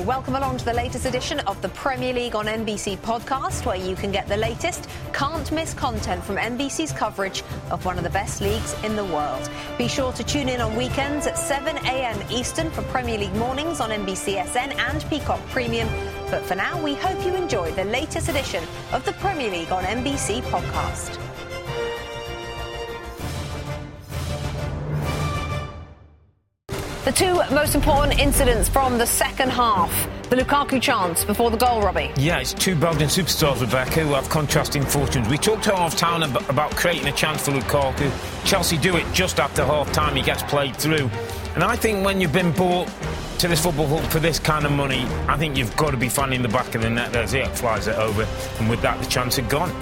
Welcome along to the latest edition of the Premier League on NBC podcast, where you can get the latest, can't miss content from NBC's coverage of one of the best leagues in the world. Be sure to tune in on weekends at 7 a.m. Eastern for Premier League mornings on NBCSN and Peacock Premium. But for now, we hope you enjoy the latest edition of the Premier League on NBC podcast. The two most important incidents from the second half. The Lukaku chance before the goal, Robbie. Yeah, it's two Belgian superstars, Rebecca, who have contrasting fortunes. We talked half time about creating a chance for Lukaku. Chelsea do it just after half time, he gets played through. And I think when you've been bought to this football for this kind of money, I think you've got to be finding the back of the net. There's it, flies it over. And with that, the chance had gone.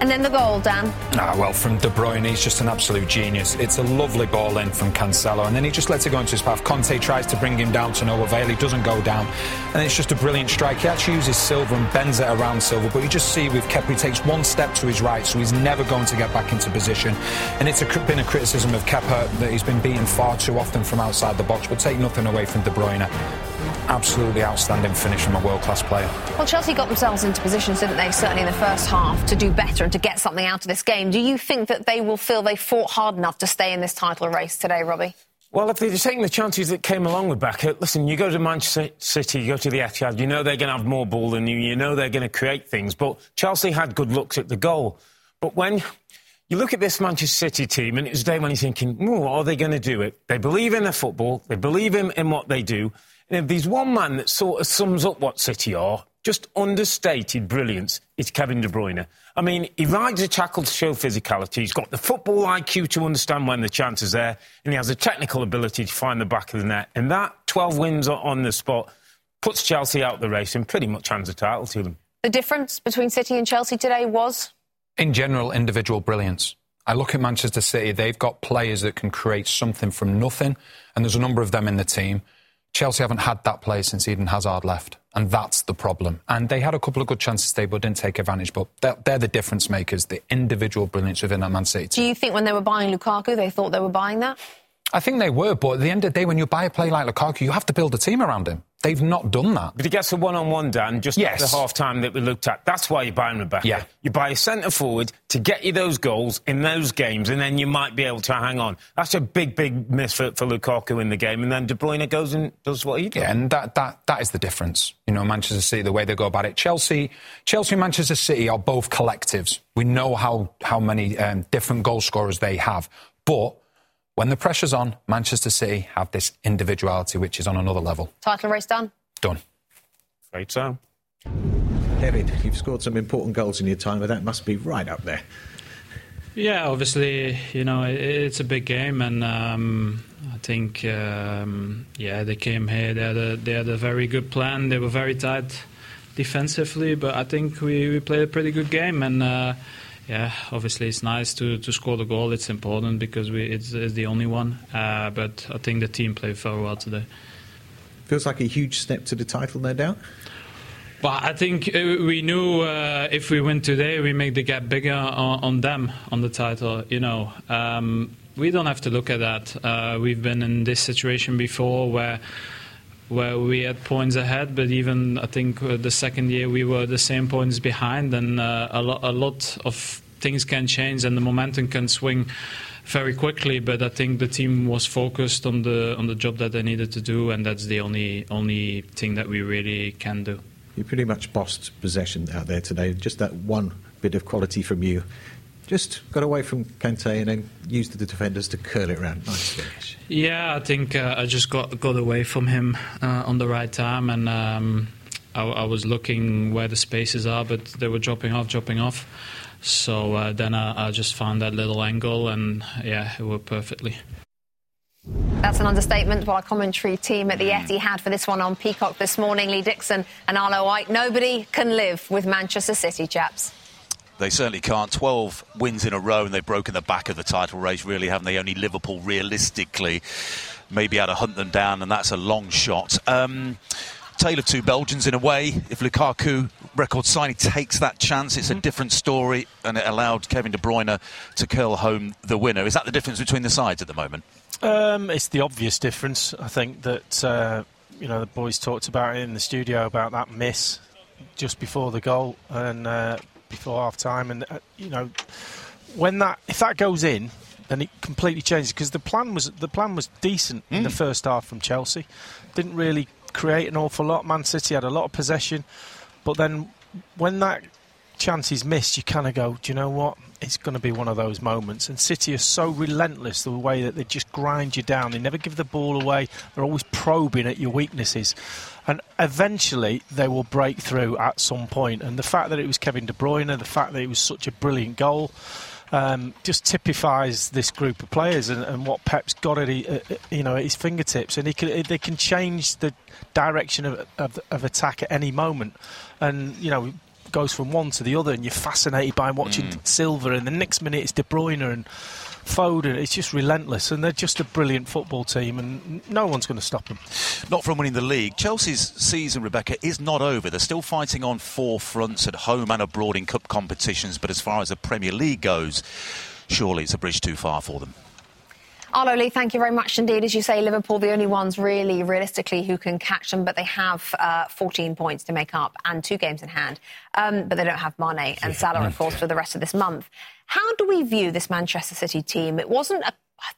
And then the goal, Dan. Ah, well, from De Bruyne, he's just an absolute genius. It's a lovely ball in from Cancelo, and then he just lets it go into his path. Kante tries to bring him down to no avail. He doesn't go down, and it's just a brilliant strike. He actually uses Silva and bends it around Silva, but you just see with Kepa, he takes one step to his right, so he's never going to get back into position. And it's a, been a criticism of Kepa that he's been beaten far too often from outside the box, but take nothing away from De Bruyne absolutely outstanding finish from a world class player. Well, Chelsea got themselves into positions, didn't they, certainly in the first half, to do better and to get something out of this game. Do you think that they will feel they fought hard enough to stay in this title race today, Robbie? Well, if they're taking the chances that came along with Beckett, listen, you go to Manchester City, you go to the Etihad, you know they're going to have more ball than you, you know they're going to create things. But Chelsea had good looks at the goal. But when you look at this Manchester City team, and it was a day when you're thinking, oh, are they going to do it? They believe in their football, they believe in, in what they do. And if there's one man that sort of sums up what City are, just understated brilliance, it's Kevin De Bruyne. I mean, he rides a tackle to show physicality. He's got the football IQ to understand when the chance is there, and he has the technical ability to find the back of the net. And that 12 wins on the spot puts Chelsea out of the race and pretty much hands the title to them. The difference between City and Chelsea today was? In general, individual brilliance. I look at Manchester City, they've got players that can create something from nothing, and there's a number of them in the team. Chelsea haven't had that player since Eden Hazard left, and that's the problem. And they had a couple of good chances today, but didn't take advantage. But they're, they're the difference makers, the individual brilliance within that Man City. Team. Do you think when they were buying Lukaku, they thought they were buying that? I think they were, but at the end of the day, when you buy a player like Lukaku, you have to build a team around him. They've not done that. But he gets a one-on-one, Dan, just yes. at the half-time that we looked at. That's why you buy him Rebecca. Yeah. You buy a centre-forward to get you those goals in those games, and then you might be able to hang on. That's a big, big miss for, for Lukaku in the game, and then De Bruyne goes and does what he does. Yeah, and that, that, that is the difference. You know, Manchester City, the way they go about it. Chelsea, Chelsea and Manchester City are both collectives. We know how, how many um, different goal scorers they have. But when the pressure's on, Manchester City have this individuality which is on another level. Title race done? Done. Great so. David, you've scored some important goals in your time, but that must be right up there. Yeah, obviously, you know, it's a big game, and um, I think, um, yeah, they came here. They had, a, they had a very good plan. They were very tight defensively, but I think we, we played a pretty good game, and uh, yeah, obviously it's nice to, to score the goal. It's important because we, it's, it's the only one. Uh, but I think the team played very well today. Feels like a huge step to the title, no doubt. But I think uh, we knew uh, if we win today, we make the gap bigger on, on them on the title. You know, um, we don't have to look at that. Uh, we've been in this situation before where where we had points ahead, but even I think uh, the second year we were the same points behind, and uh, a, lo- a lot of things can change and the momentum can swing very quickly. But I think the team was focused on the on the job that they needed to do, and that's the only only thing that we really can do. You pretty much bossed possession out there today. Just that one bit of quality from you. Just got away from Kante and then used the defenders to curl it around. Nice finish. Yeah, I think uh, I just got got away from him uh, on the right time, and um, I, I, was looking where the spaces are, but they were dropping off, dropping off. So uh, then I, I, just found that little angle, and yeah, it worked perfectly. That's an understatement. What our commentary team at the Etihad for this one on Peacock this morning, Lee Dixon and Arlo White. Nobody can live with Manchester City, chaps. They certainly can't. 12 wins in a row, and they've broken the back of the title race, really, haven't they? Only Liverpool, realistically, maybe had to hunt them down, and that's a long shot. Um, tale of two Belgians in a way. If Lukaku record signing takes that chance, it's mm-hmm. a different story, and it allowed Kevin De Bruyne to curl home the winner. Is that the difference between the sides at the moment? Um, it's the obvious difference. I think that uh, you know the boys talked about it in the studio about that miss just before the goal, and uh, before half time, and uh, you know when that if that goes in, then it completely changes because the plan was the plan was decent mm. in the mm. first half from Chelsea. Didn't really create an awful lot. Man City had a lot of possession, but then when that chance is missed, you kind of go, do you know what? It's going to be one of those moments. And City are so relentless the way that they just grind you down. They never give the ball away. They're always probing at your weaknesses. And eventually they will break through at some point. And the fact that it was Kevin De Bruyne, the fact that it was such a brilliant goal, um, just typifies this group of players and, and what Pep's got at, he, uh, you know, at his fingertips. And he can, they can change the direction of, of, of attack at any moment. And, you know, goes from one to the other, and you're fascinated by watching mm. Silva, and the next minute it's De Bruyne and Foden. It's just relentless, and they're just a brilliant football team, and no one's going to stop them. Not from winning the league. Chelsea's season, Rebecca, is not over. They're still fighting on four fronts at home and abroad in cup competitions, but as far as the Premier League goes, surely it's a bridge too far for them. Arlo Lee, thank you very much indeed. As you say, Liverpool, the only ones really, realistically, who can catch them, but they have uh, 14 points to make up and two games in hand. Um, but they don't have Mane and Salah, of course, for the rest of this month. How do we view this Manchester City team? It wasn't a,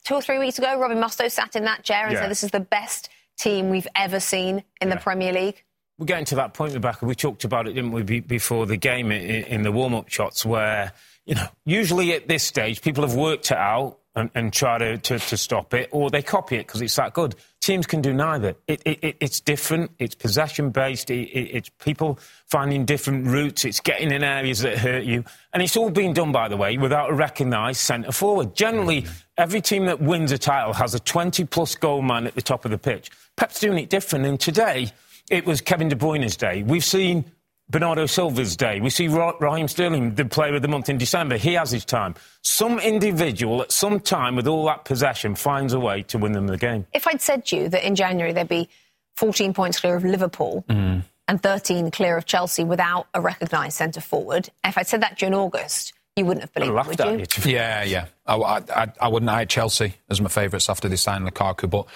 two or three weeks ago, Robbie Mustoe sat in that chair and yeah. said this is the best team we've ever seen in yeah. the Premier League. We're getting to that point, Rebecca. We talked about it, didn't we, before the game in the warm up shots, where, you know, usually at this stage, people have worked it out and, and try to, to, to, stop it, or they copy it because it's that good. Teams can do neither. It, it, it's different. It's possession based. it's people finding different routes. It's getting in areas that hurt you, and it's all being done, by the way, without a recognised centre forward. Generally, mm-hmm. every team that wins a title has a 20-plus goal man at the top of the pitch. Pep's doing it different, and today it was Kevin De Bruyne's day. We've seen Bernardo Silva's day. We see Raheem Sterling, the player of the month in December. He has his time. Some individual at some time with all that possession finds a way to win them the game. If I'd said to you that in January there'd be 14 points clear of Liverpool mm. and 13 clear of Chelsea without a recognised centre forward, if I'd said that during August, you wouldn't have believed it, would you? Yeah, yeah. I, I, I wouldn't. I had Chelsea as my favourites after they signed Lukaku, but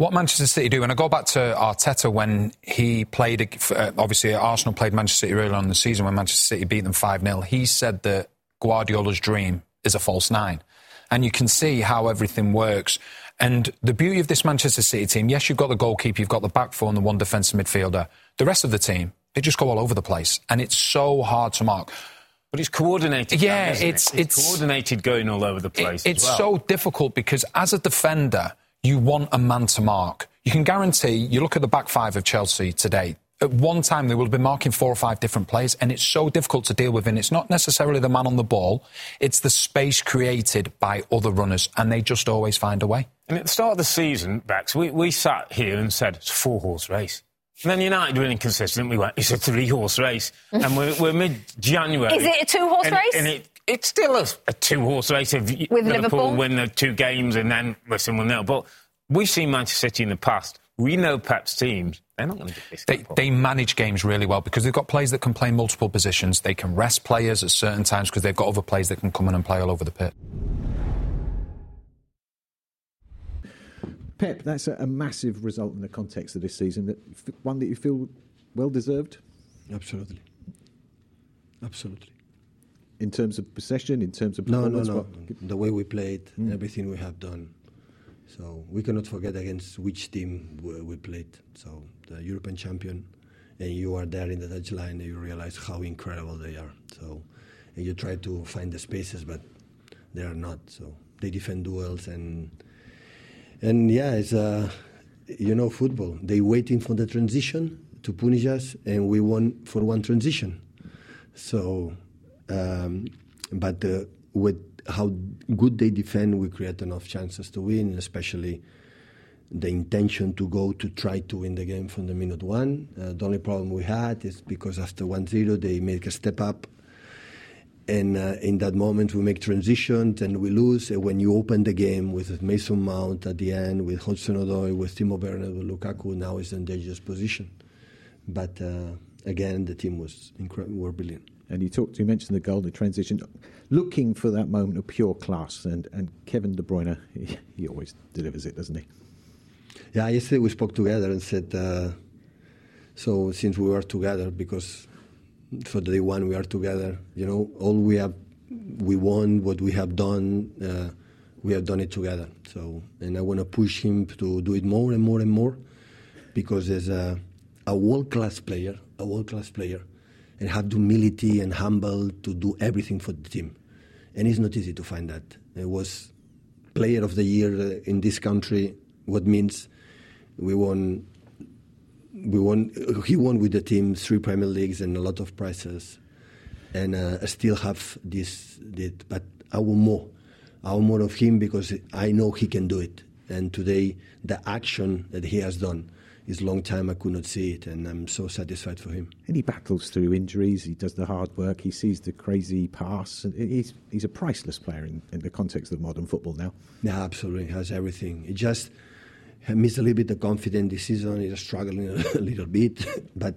what Manchester City do, and I go back to Arteta when he played, uh, obviously Arsenal played Manchester City earlier on in the season when Manchester City beat them 5 0. He said that Guardiola's dream is a false nine. And you can see how everything works. And the beauty of this Manchester City team, yes, you've got the goalkeeper, you've got the back four and the one defensive midfielder. The rest of the team, they just go all over the place. And it's so hard to mark. But it's coordinated. Yeah, it's, it? it's, it's, coordinated going all over the place. It, it's well. so difficult because as a defender, you want a man to mark. You can guarantee, you look at the back five of Chelsea today, at one time they will have been marking four or five different players, and it's so difficult to deal with. And it's not necessarily the man on the ball, it's the space created by other runners, and they just always find a way. And at the start of the season, Bax, we, we sat here and said it's a four horse race. And then United were inconsistent. We went, it's a three horse race. and we're, we're mid January. Is it a two horse race? And it, it's still a, a two horse race if With Liverpool, Liverpool win the two games and then listen, we'll know. But we've seen Manchester City in the past. We know Pep's teams. They're not going to get this. They, they manage games really well because they've got players that can play multiple positions. They can rest players at certain times because they've got other players that can come in and play all over the pit. Pep, that's a, a massive result in the context of this season. That one that you feel well deserved. Absolutely, absolutely. In terms of possession, in terms of no, no, no. The way we played, everything we have done. So we cannot forget against which team we, we played. So the European champion, and you are there in the touchline, and you realize how incredible they are. So and you try to find the spaces, but they are not. So they defend duels and and yeah, it's uh, you know football. They waiting for the transition to punish us, and we won for one transition. So, um, but uh, with how good they defend, we create enough chances to win, especially the intention to go to try to win the game from the minute one. Uh, the only problem we had is because after 1-0 they make a step up and uh, in that moment we make transitions and we lose. And when you open the game with Mason Mount at the end, with Hudson Odoi, with Timo Werner, with Lukaku, now is in dangerous position. But uh, again, the team was incredible, were brilliant. And you talked, you mentioned the goal, the transition, looking for that moment of pure class. And, and Kevin De Bruyne, he, he always delivers it, doesn't he? Yeah, yesterday we spoke together and said, uh, so since we were together, because for the day one we are together, you know, all we have, we won, what we have done, uh, we have done it together. So, and I want to push him to do it more and more and more, because as a, a world-class player, a world-class player, and have humility and humble to do everything for the team. And it's not easy to find that. It was player of the year uh, in this country, what means we won we won he won with the team three Premier Leagues and a lot of prizes and uh, I still have this, this but I want more I want more of him because I know he can do it and today the action that he has done is long time I could not see it and I'm so satisfied for him And he battles through injuries, he does the hard work, he sees the crazy pass. And he's, he's a priceless player in, in the context of modern football now. Yeah, absolutely. He has everything. He just missed a little bit the confidence this season. He's struggling a little bit, but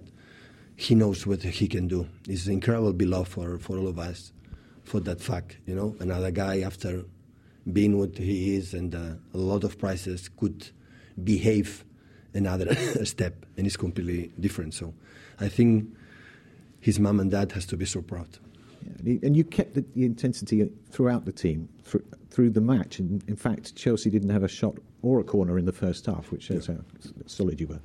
he knows what he can do. He's incredible beloved for, for all of us for that fact. You know, another guy after being what he is and uh, a lot of prices could behave another step, and it's completely different. So, I think his mom and dad has to be so proud. Yeah, and, you kept the, the intensity throughout the team, through, through the match. And in fact, Chelsea didn't have a shot or a corner in the first half, which shows how solid you were.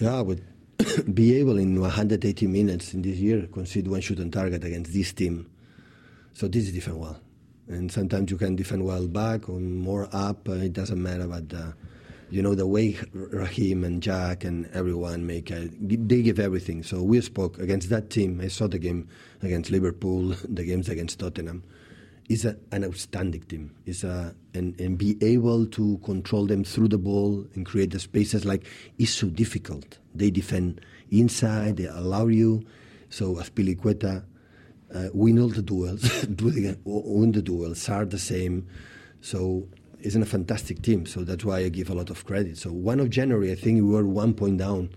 Yeah, I would be able in 180 minutes in this year concede one shot on target against this team. So this is defend well, and sometimes you can defend well back or more up. Uh, it doesn't matter, but uh, you know the way Raheem and Jack and everyone make uh, they give everything. So we spoke against that team. I saw the game against Liverpool, the games against Tottenham. It's a, an outstanding team. It's a, and, and be able to control them through the ball and create the spaces like it's so difficult. They defend inside, they allow you. So Azpilicueta uh, win all the duels, win the duels, are the same. So it's in a fantastic team. So that's why I give a lot of credit. So one of January, I think we were one point down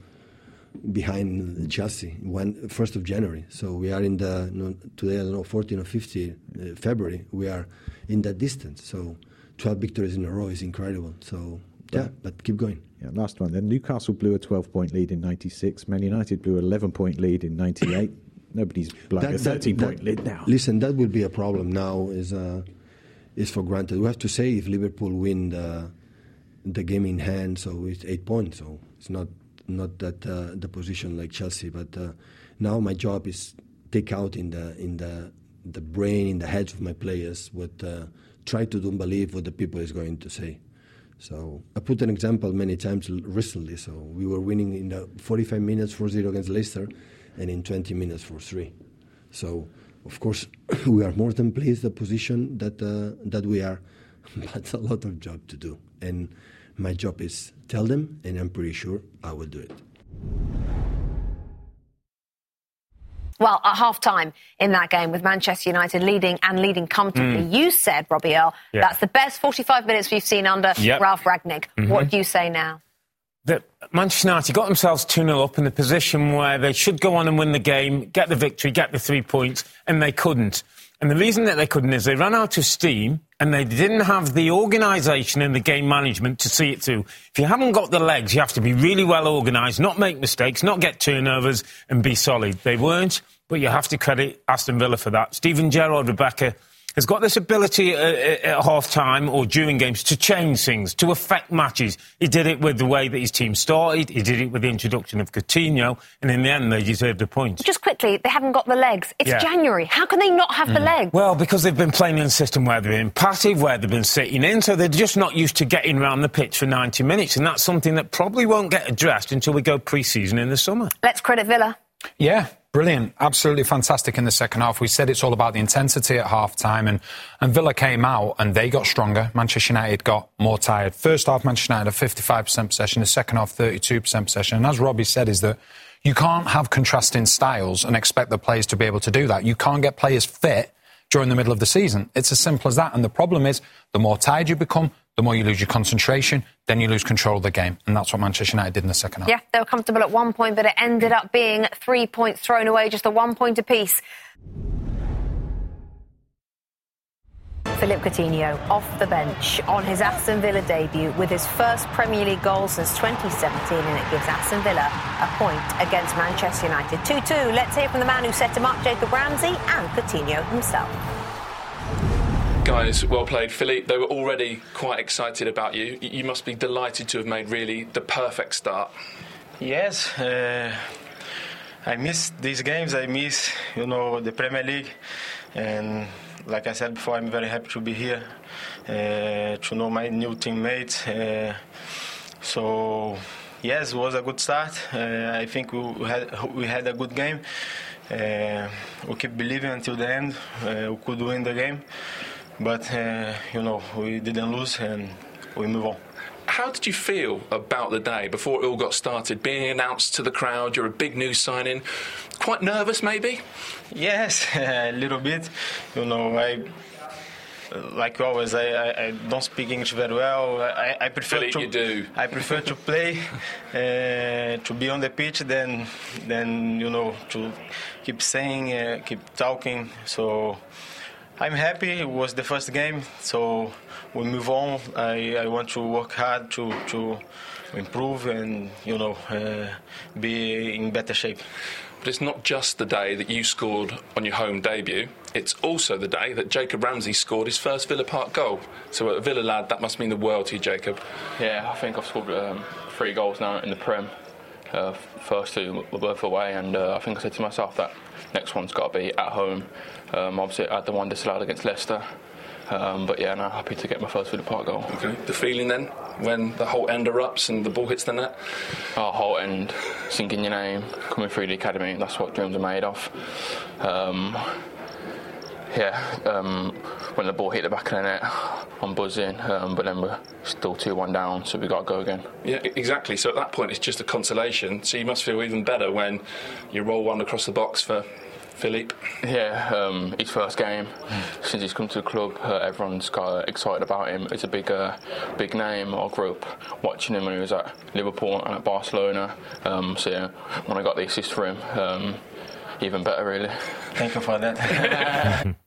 behind Chelsea. One first of January. So we are in the no, today. I don't know, 14 or 15 uh, February. We are in that distance. So 12 victories in a row is incredible. So yeah, but keep going. Yeah, last one then. Newcastle blew a 12 point lead in 96. Man United blew an 11 point lead in 98. Nobody's blowing a 13 point that- lead now. Listen, that will be a problem now. Is uh, is for granted. We have to say if Liverpool win the the game in hand, so it's eight points. So it's not not that uh, the position like Chelsea. But uh, now my job is take out in the in the the brain in the heads of my players what uh, try to don't believe what the people is going to say. So I put an example many times recently. So we were winning in the 45 minutes 4-0 against Leicester, and in 20 minutes for three. So of course we are more than pleased the position that uh, that we are, but a lot of job to do. And my job is tell them, and I'm pretty sure I will do it. Well, at half time in that game with Manchester United leading and leading comfortably, you said, Robbie Earle, Yeah. that's the best 45 minutes we've seen under Yep. Ralf Rangnick. What do you say now? That Manchester United got themselves 2 0 up in a position where they should go on and win the game, get the victory, get the three points, and they couldn't. And the reason that they couldn't is they ran out of steam and they didn't have the organisation and the game management to see it through. If you haven't got the legs, you have to be really well organised, not make mistakes, not get turnovers, and be solid. They weren't. but you have to credit Aston Villa for that. Steven Gerrard, Rebecca, has got this ability at, at half time or during games to change things, to affect matches. He did it with the way that his team started, he did it with the introduction of Coutinho, and in the end, they deserved a point. Just quickly, they haven't got the legs. It's yeah. January. How can they not have mm. the legs? Well, because they've been playing in a system where they've been passive, where they've been sitting in, so they're just not used to getting around the pitch for 90 minutes, and that's something that probably won't get addressed until we go pre season in the summer. Let's credit Villa. Yeah, Brilliant, absolutely fantastic in the second half. We said it's all about the intensity at half time, and, and Villa came out and they got stronger. Manchester United got more tired. First half, Manchester United had 55% possession, the second half, 32% possession. And as Robbie said, is that you can't have contrasting styles and expect the players to be able to do that. You can't get players fit during the middle of the season. It's as simple as that. And the problem is, the more tired you become, the more you lose your concentration, then you lose control of the game. And that's what Manchester United did in the second half. Yeah, they were comfortable at one point, but it ended up being three points thrown away, just a one point apiece. Philippe Coutinho off the bench on his Aston Villa debut with his first Premier League goal since 2017, and it gives Aston Villa a point against Manchester United. 2 2. Let's hear from the man who set him up, Jacob Ramsey, and Coutinho himself guys, well played. Philippe, they were already quite excited about you. You must be delighted to have made really the perfect start. Yes, uh, I miss these games. I miss, you know, the Premier League. And like I said before, I'm very happy to be here, uh, to know my new teammates. Uh, so, yes, it was a good start. Uh, I think we had, we had a good game. Uh, we keep believing until the end. Uh, we could win the game. But, uh, you know, we didn't lose and we move on. How did you feel about the day before it all got started? Being announced to the crowd, you're a big new signing. Quite nervous, maybe? Yes, a little bit. You know, I like always, I, I, I, don't speak English very well. I, I prefer to. I prefer to play, uh, to be on the pitch, than than you know to keep saying, uh, keep talking. So I'm happy. It was the first game, so we move on. I, I want to work hard to to improve and you know uh, be in better shape. But it's not just the day that you scored on your home debut. It's also the day that Jacob Ramsey scored his first Villa Park goal. So, a Villa lad, that must mean the world to you, Jacob. Yeah, I think I've scored um, three goals now in the Prem. Uh, first two were both away, and uh, I think I said to myself that next one's got to be at home. Um, obviously, I had the one disallowed against Leicester. Um, but yeah, now happy to get my first Villa Park goal. Okay. The feeling then when the whole end erupts and the ball hits the net? Our whole end, singing your name, coming through the academy. That's what dreams are made of. Um, yeah, um, when the ball hit the back of the net, I'm buzzing, um, but then we're still 2 1 down, so we've got to go again. Yeah, exactly. So at that point, it's just a consolation. So you must feel even better when you roll one across the box for Philippe? Yeah, um, his first game since he's come to the club. Uh, everyone's got excited about him. It's a big, uh, big name. I grew up watching him when he was at Liverpool and at Barcelona. Um, so yeah, when I got the assist for him, um, even better, really. Thank you for that.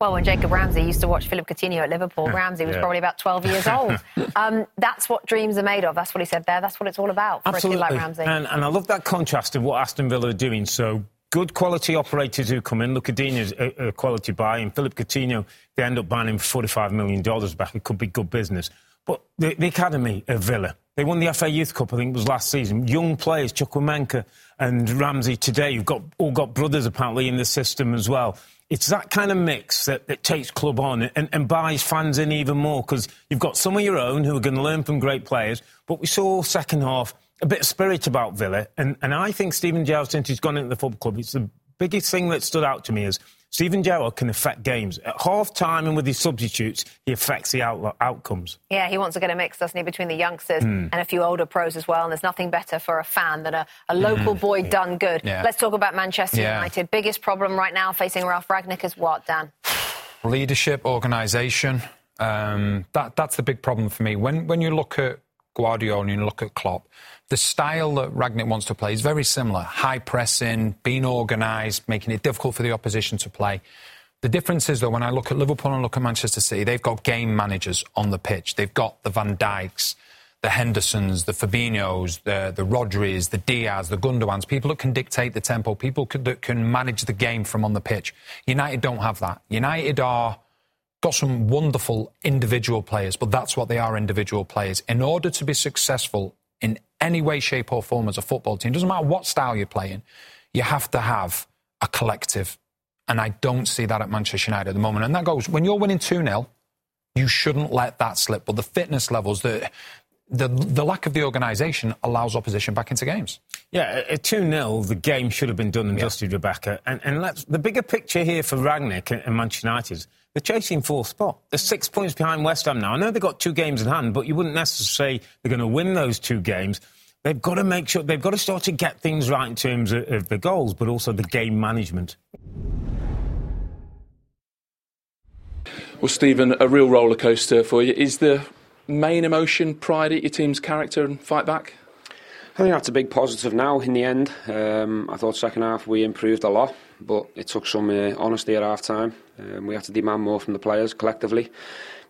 Well, when Jacob Ramsey used to watch Philip Coutinho at Liverpool, Ramsey was yeah. probably about 12 years old. um, that's what dreams are made of. That's what he said there. That's what it's all about for Absolutely. a kid like Ramsey. And, and I love that contrast of what Aston Villa are doing. So good quality operators who come in. Lucas Digne's a, a quality buy, and Philip Coutinho, they end up buying him $45 million back. It could be good business. But the, the academy of Villa, they won the FA Youth Cup, I think it was last season. Young players, Chukwuemeka and Ramsey today, you've got all got brothers apparently in the system as well. It's that kind of mix that, that takes club on and, and buys fans in even more because you've got some of your own who are going to learn from great players. But we saw second half a bit of spirit about Villa. And, and I think Steven Gerrard, since he's gone into the football club, it's the biggest thing that stood out to me is Steven Gerrard can affect games. At half time and with his substitutes, he affects the out- outcomes. Yeah, he wants to get a mix, doesn't he, between the youngsters mm. and a few older pros as well. And there's nothing better for a fan than a, a local mm. boy yeah. done good. Yeah. Let's talk about Manchester yeah. United. Biggest problem right now facing Ralf Rangnick is what, Dan? Leadership, organisation. Um, that, that's the big problem for me. When, when you look at Guardiola and you look at Klopp, the style that Rangnick wants to play is very similar high pressing, being organised, making it difficult for the opposition to play. The difference is, though, when I look at Liverpool and look at Manchester City, they've got game managers on the pitch. They've got the Van Dijks, the Hendersons, the Fabinhos, the, the Rodris, the Diaz, the Gundogans, people that can dictate the tempo, people could, that can manage the game from on the pitch. United don't have that. United are got some wonderful individual players, but that's what they are individual players. In order to be successful in any way, shape, or form as a football team, doesn't matter what style you're playing, you have to have a collective. And I don't see that at Manchester United at the moment. And that goes when you're winning 2 0, you shouldn't let that slip. But the fitness levels, the, the, the lack of the organisation allows opposition back into games. Yeah, at 2 0, the game should have been done and yeah. dusted, Rebecca. And, and let's, the bigger picture here for Rangnick and Manchester United they're chasing fourth spot. They're six points behind West Ham now. I know they've got two games in hand, but you wouldn't necessarily say they're going to win those two games. They've got to make sure, they've got to start to get things right in terms of, of the goals, but also the game management. Well, Stephen, a real roller coaster for you. Is the main emotion pride at your team's character and fight back? I think that's a big positive now in the end. Um, I thought second half we improved a lot, but it took some uh, honesty at half time. Um, we have to demand more from the players collectively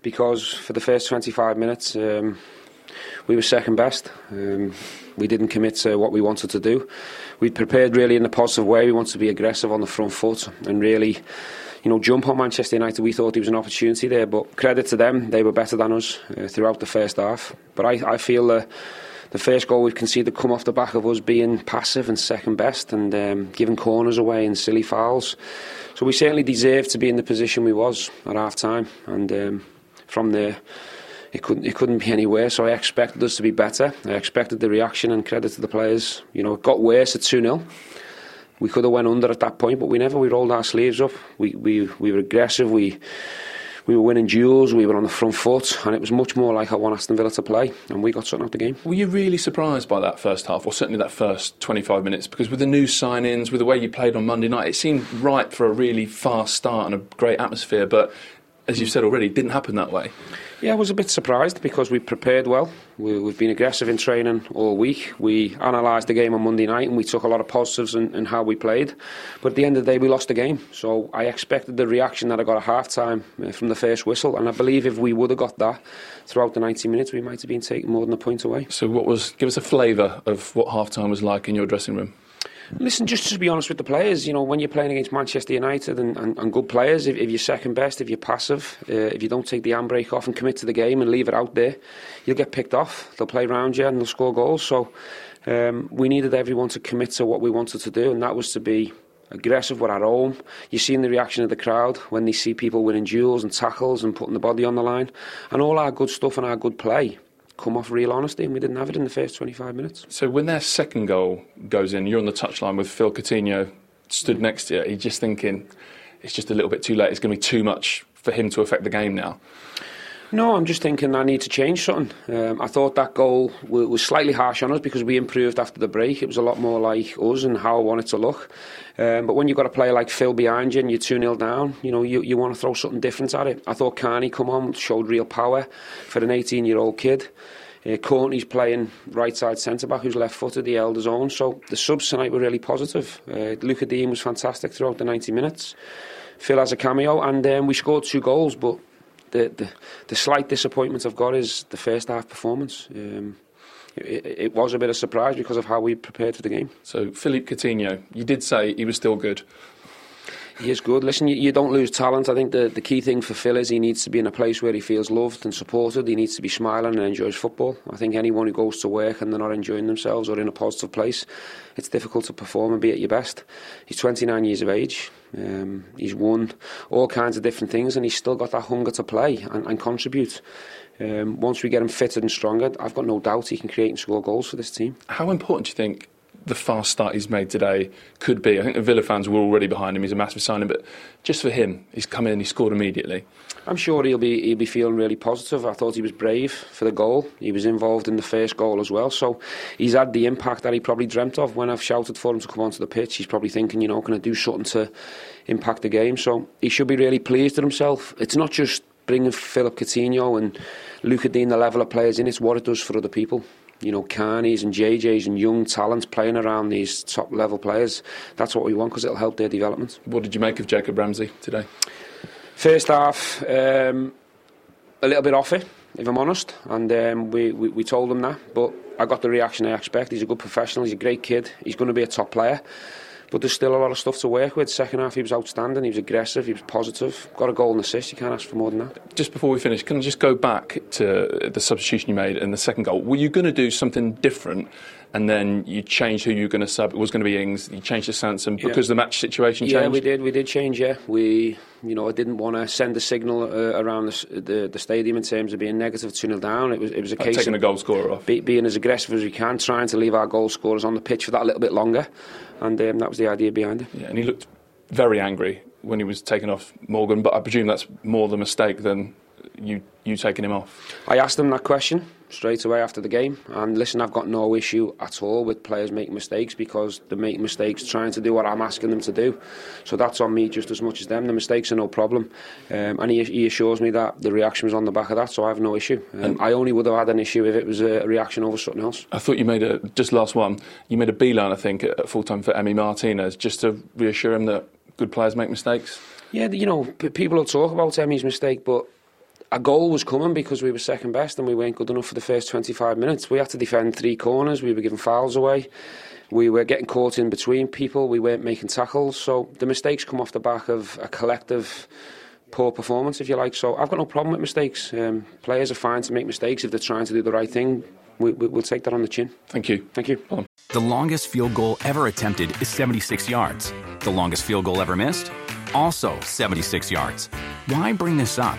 because for the first 25 minutes um, we were second best. Um, we didn't commit to what we wanted to do. We prepared really in a positive way. We wanted to be aggressive on the front foot and really you know, jump on Manchester United. We thought there was an opportunity there, but credit to them, they were better than us uh, throughout the first half. But I, I feel uh, the first goal we've conceded come off the back of us being passive and second best and um, giving corners away and silly fouls. So we certainly deserved to be in the position we was at half time, and um, from there. It couldn't, it couldn't be any worse. So I expected us to be better. I expected the reaction and credit to the players. You know, it got worse at 2 0 we could have went under at that point, but we never. We rolled our sleeves up. We we we were aggressive. We we were winning duels, we were on the front foot, and it was much more like I want Aston Villa to play, and we got something out of the game. Were you really surprised by that first half, or certainly that first 25 minutes? Because with the new sign-ins, with the way you played on Monday night, it seemed right for a really fast start and a great atmosphere, but as you've said already, it didn't happen that way. Yeah, I was a bit surprised because we prepared well. We, have been aggressive in training all week. We analysed the game on Monday night and we took a lot of positives in, in, how we played. But at the end of the day, we lost the game. So I expected the reaction that I got at half time uh, from the first whistle. And I believe if we would have got that throughout the 90 minutes, we might have been taking more than a point away. So, what was, give us a flavour of what half time was like in your dressing room? Listen, just to be honest with the players, you know, when you're playing against Manchester United and, and, and good players, if, if, you're second best, if you're passive, uh, if you don't take the handbrake off and commit to the game and leave it out there, you'll get picked off. They'll play around you and they'll score goals. So um, we needed everyone to commit to what we wanted to do, and that was to be aggressive with our own. You've seen the reaction of the crowd when they see people winning duels and tackles and putting the body on the line. And all our good stuff and our good play come off real honesty, and we didn't have it in the first 25 minutes. So when their second goal goes in, you're on the touchline with Phil Coutinho stood next to you. He's just thinking it's just a little bit too late. It's going to be too much for him to affect the game now. No, I'm just thinking I need to change something. Um, I thought that goal w- was slightly harsh on us because we improved after the break. It was a lot more like us and how I wanted to look. Um, but when you've got a player like Phil behind you and you're 2 0 down, you know, you, you want to throw something different at it. I thought Carney come on, showed real power for an 18 year old kid. Uh, Courtney's playing right side centre back who's left footed, the elders own. So the subs tonight were really positive. Uh, Lucas Digne was fantastic throughout the 90 minutes. Phil has a cameo, and um, we scored two goals, but the, the, the slight disappointment I've got is the first half performance. Um, it, it, was a bit of a surprise because of how we prepared for the game. So, Philippe Coutinho, you did say he was still good. He is good. Listen, you, you, don't lose talent. I think the, the key thing for Phil is he needs to be in a place where he feels loved and supported. He needs to be smiling and enjoys football. I think anyone who goes to work and they're not enjoying themselves or in a positive place, it's difficult to perform and be at your best. He's 29 years of age. Um, he's won all kinds of different things and he's still got that hunger to play and, and contribute. Um, once we get him fitter and stronger, I've got no doubt he can create and score goals for this team. How important do you think the fast start he's made today could be. I think the Villa fans were already behind him. He's a massive signing, but just for him, he's come in and he scored immediately. I'm sure he'll be he'll be feeling really positive. I thought he was brave for the goal. He was involved in the first goal as well, so he's had the impact that he probably dreamt of. When I've shouted for him to come onto the pitch, he's probably thinking, you know, can I do something to impact the game? So he should be really pleased with himself. It's not just bringing Philip Coutinho and Lucas Digne the level of players in; it's what it does for other people you know, Carneys and JJs and young talents playing around these top level players. That's what we want because it'll help their development. What did you make of Jacob Ramsey today? First half, um, a little bit off it. if I'm honest, and um, we, we, we told him that. But I got the reaction I expect. He's a good professional. He's a great kid. He's going to be a top player. But there's still a lot of stuff to work with. Second half, he was outstanding. He was aggressive. He was positive. Got a goal and assist. You can't ask for more than that. Just before we finish, can I just go back to the substitution you made in the second goal? Were you going to do something different? And then you changed who you were going to sub. It was going to be Ings. You changed to Sanson because yeah. the match situation changed. Yeah, we did. We did change. Yeah, we. You know, I didn't want to send a signal uh, around the, the, the stadium in terms of being negative two 0 down. It was it was a like case taking of a goal scorer off, be, being as aggressive as we can, trying to leave our goal scorers on the pitch for that a little bit longer, and um, that was the idea behind it. Yeah, and he looked very angry when he was taken off Morgan, but I presume that's more the mistake than you you taking him off. I asked him that question straight away after the game. And listen, I've got no issue at all with players making mistakes because they make mistakes trying to do what I'm asking them to do. So that's on me just as much as them. The mistakes are no problem. Um, and he, he, assures me that the reaction was on the back of that, so I have no issue. Um, I only would have had an issue if it was a reaction over something else. I thought you made a, just last one, you made a beeline, I think, at full time for Emi Martinez, just to reassure him that good players make mistakes. Yeah, you know, people will talk about Emi's mistake, but a goal was coming because we were second best and we weren't good enough for the first 25 minutes. We had to defend three corners, we were giving fouls away, we were getting caught in between people, we weren't making tackles. So the mistakes come off the back of a collective poor performance, if you like. So I've got no problem with mistakes. Um, players are fine to make mistakes if they're trying to do the right thing. We, will we, take that on the chin. Thank you. Thank you. The longest field goal ever attempted is 76 yards. The longest field goal ever missed? Also 76 yards. Why bring this up?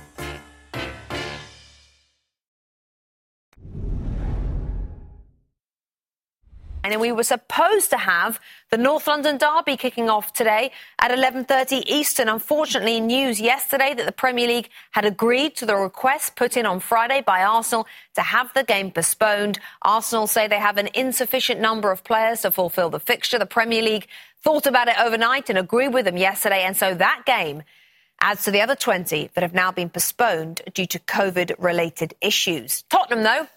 And we were supposed to have the North London Derby kicking off today at 11:30 Eastern. Unfortunately, news yesterday that the Premier League had agreed to the request put in on Friday by Arsenal to have the game postponed. Arsenal say they have an insufficient number of players to fulfill the fixture. The Premier League thought about it overnight and agreed with them yesterday, and so that game adds to the other 20 that have now been postponed due to COVID related issues. Tottenham, though,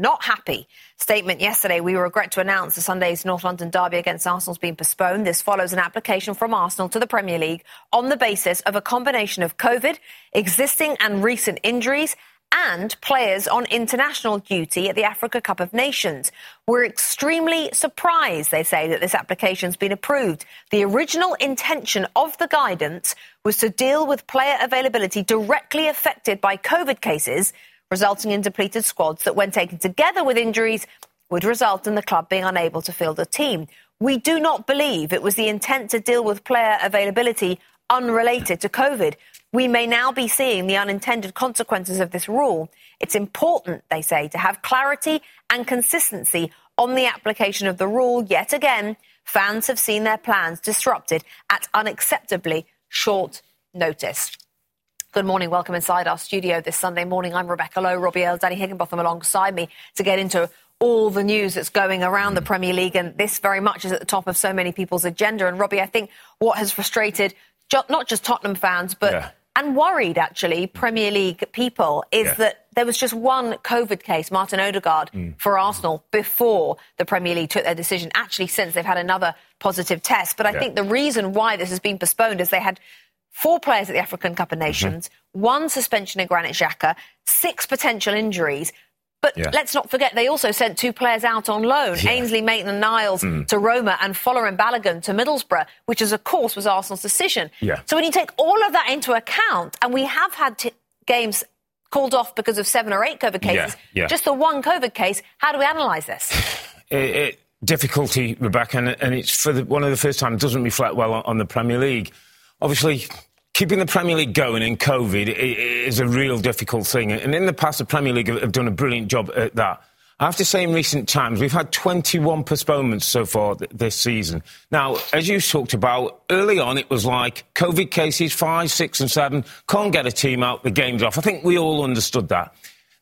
not happy. Statement yesterday, we regret to announce the Sunday's North London derby against Arsenal has been postponed. This follows an application from Arsenal to the Premier League on the basis of a combination of COVID, existing and recent injuries, and players on international duty at the Africa Cup of Nations. We're extremely surprised, they say, that this application's been approved. The original intention of the guidance was to deal with player availability directly affected by COVID cases resulting in depleted squads that, when taken together with injuries, would result in the club being unable to field a team. We do not believe it was the intent to deal with player availability unrelated to COVID. We may now be seeing the unintended consequences of this rule. It's important, they say, to have clarity and consistency on the application of the rule. Yet again, fans have seen their plans disrupted at unacceptably short notice. Good morning. Welcome inside our studio this Sunday morning. I'm Rebecca Lowe, Robbie Earle, Danny Higginbotham alongside me to get into all the news that's going around the Premier League. And this very much is at the top of so many people's agenda. And Robbie, I think what has frustrated not just Tottenham fans, but yeah. and worried actually Premier League people is yeah. that there was just one COVID case, Martin Odegaard, mm. for Arsenal before the Premier League took their decision. Actually, since they've had another positive test. But I yeah. think the reason why this has been postponed is they had four players at the African Cup of Nations, mm-hmm. one suspension in Granit Xhaka, six potential injuries. But yeah. let's not forget, they also sent two players out on loan, yeah. Ainsley Maitland-Niles mm. to Roma and Folarin Balogun to Middlesbrough, which, is, of course, was Arsenal's decision. Yeah. So when you take all of that into account, and we have had t- games called off because of seven or eight COVID cases, just the one COVID case, how do we analyse this? It, it, difficulty, Rebecca, and, and it's for the, one of the first time doesn't reflect well on, on the Premier League obviously keeping the Premier League going in COVID is a real difficult thing. And in the past, the Premier League have done a brilliant job at that. I have to say, in recent times, we've had 21 postponements so far th- this season. Now, as you talked about, early on it was like COVID cases, five, six, and seven, can't get a team out, the game's off. I think we all understood that.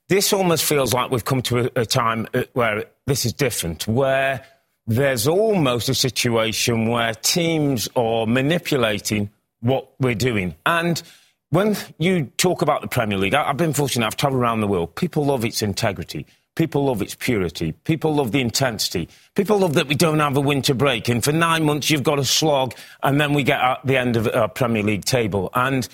This almost feels like we've come to a, a time uh, where this is different, where there's almost a situation where teams are manipulating what we're doing. And when you talk about the Premier League, I've been fortunate, I've travelled around the world. People love its integrity. People love its purity. People love the intensity. People love that we don't have a winter break. And for nine months, you've got a slog, and then we get at the end of our Premier League table. And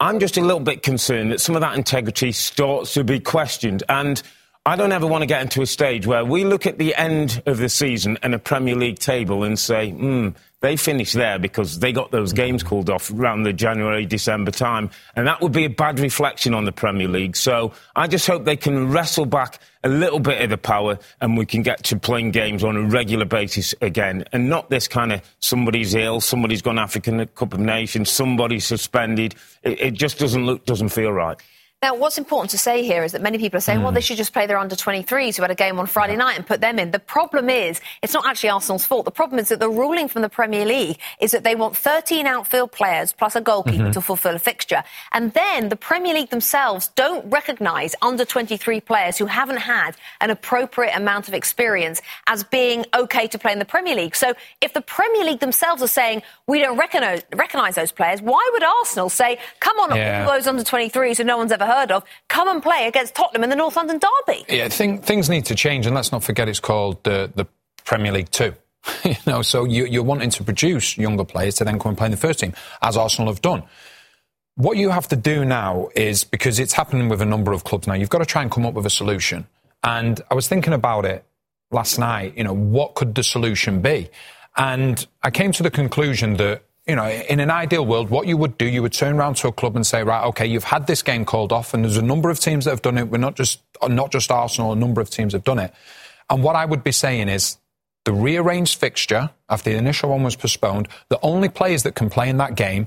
I'm just a little bit concerned that some of that integrity starts to be questioned. And I don't ever want to get into a stage where we look at the end of the season and a Premier League table and say, hmm, they finished there because they got those games called off around the January, December time. And that would be a bad reflection on the Premier League. So I just hope they can wrestle back a little bit of the power and we can get to playing games on a regular basis again. And not this kind of somebody's ill, somebody's gone African Cup of Nations, somebody's suspended. It, it just doesn't look, doesn't feel right. Now, what's important to say here is that many people are saying, mm. well, they should just play their under 23s who had a game on Friday night and put them in. The problem is, it's not actually Arsenal's fault. The problem is that the ruling from the Premier League is that they want 13 outfield players plus a goalkeeper mm-hmm. to fulfil a fixture. And then the Premier League themselves don't recognise under 23 players who haven't had an appropriate amount of experience as being OK to play in the Premier League. So if the Premier League themselves are saying, we don't recognise, recognise those players, why would Arsenal say, come on, yeah. all those under 23s who no one's ever heard heard of, come and play against Tottenham in the North London Derby. Yeah, think, things need to change, and let's not forget it's called the, the Premier League 2. you know, so you, are wanting to produce younger players to then come and play in the first team, as Arsenal have done. What you have to do now is, because it's happening with a number of clubs now, you've got to try and come up with a solution. And I was thinking about it last night, you know, what could the solution be? And I came to the conclusion that you know, in an ideal world, what you would do, you would turn around to a club and say, right, okay, you've had this game called off, and there's a number of teams that have done it. We're not just not just Arsenal, a number of teams have done it. And what I would be saying is, the rearranged fixture after the initial one was postponed, the only players that can play in that game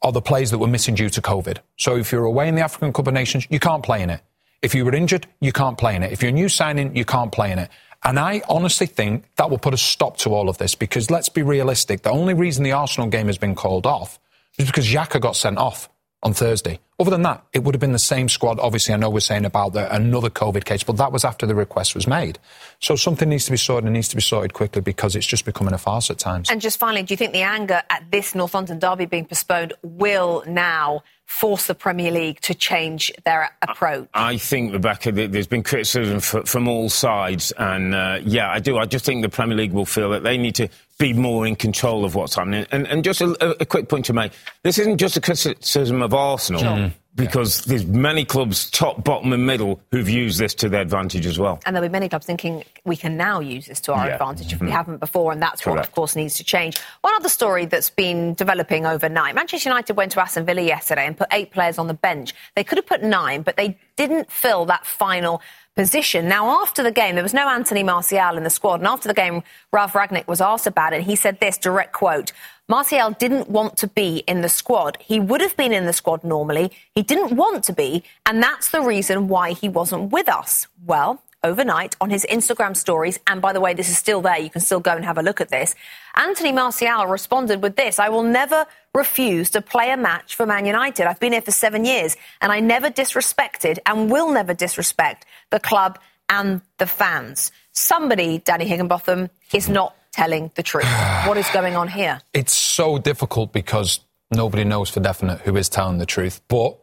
are the players that were missing due to COVID. So if you're away in the African Cup of Nations, you can't play in it. If you were injured, you can't play in it. If you're a new signing, you can't play in it. And I honestly think that will put a stop to all of this because let's be realistic. The only reason the Arsenal game has been called off is because Xhaka got sent off on Thursday. Other than that, it would have been the same squad. Obviously, I know we're saying about the, another COVID case, but that was after the request was made. So something needs to be sorted and needs to be sorted quickly because it's just becoming a farce at times. And just finally, do you think the anger at this North London derby being postponed will now force the Premier League to change their approach? I think, Rebecca, there's been criticism from all sides. And uh, yeah, I do. I just think the Premier League will feel that they need to be more in control of what's happening. And, and just a, a, quick point to make this isn't just a criticism of Arsenal. Mm because yeah. there's many clubs, top, bottom, and middle, who've used this to their advantage as well. And there'll be many clubs thinking we can now use this to our yeah. advantage if mm-hmm. we haven't before, and that's Correct. what, of course, needs to change. One other story that's been developing overnight: Manchester United went to Aston Villa yesterday and put eight players on the bench. They could have put nine, but they didn't fill that final position. Now, after the game, there was no Anthony Martial in the squad, and after the game, Ralf Rangnick was asked about it. and He said this direct quote. Martial didn't want to be in the squad. He would have been in the squad normally. He didn't want to be, and that's the reason why he wasn't with us. Well, overnight on his Instagram stories, and by the way, this is still there. You can still go and have a look at this. Anthony Martial responded with this I will never refuse to play a match for Man United. I've been here for seven years, and I never disrespected and will never disrespect the club and the fans. Somebody, Danny Higginbotham, is not telling the truth? what is going on here? It's so difficult because nobody knows for definite who is telling the truth. But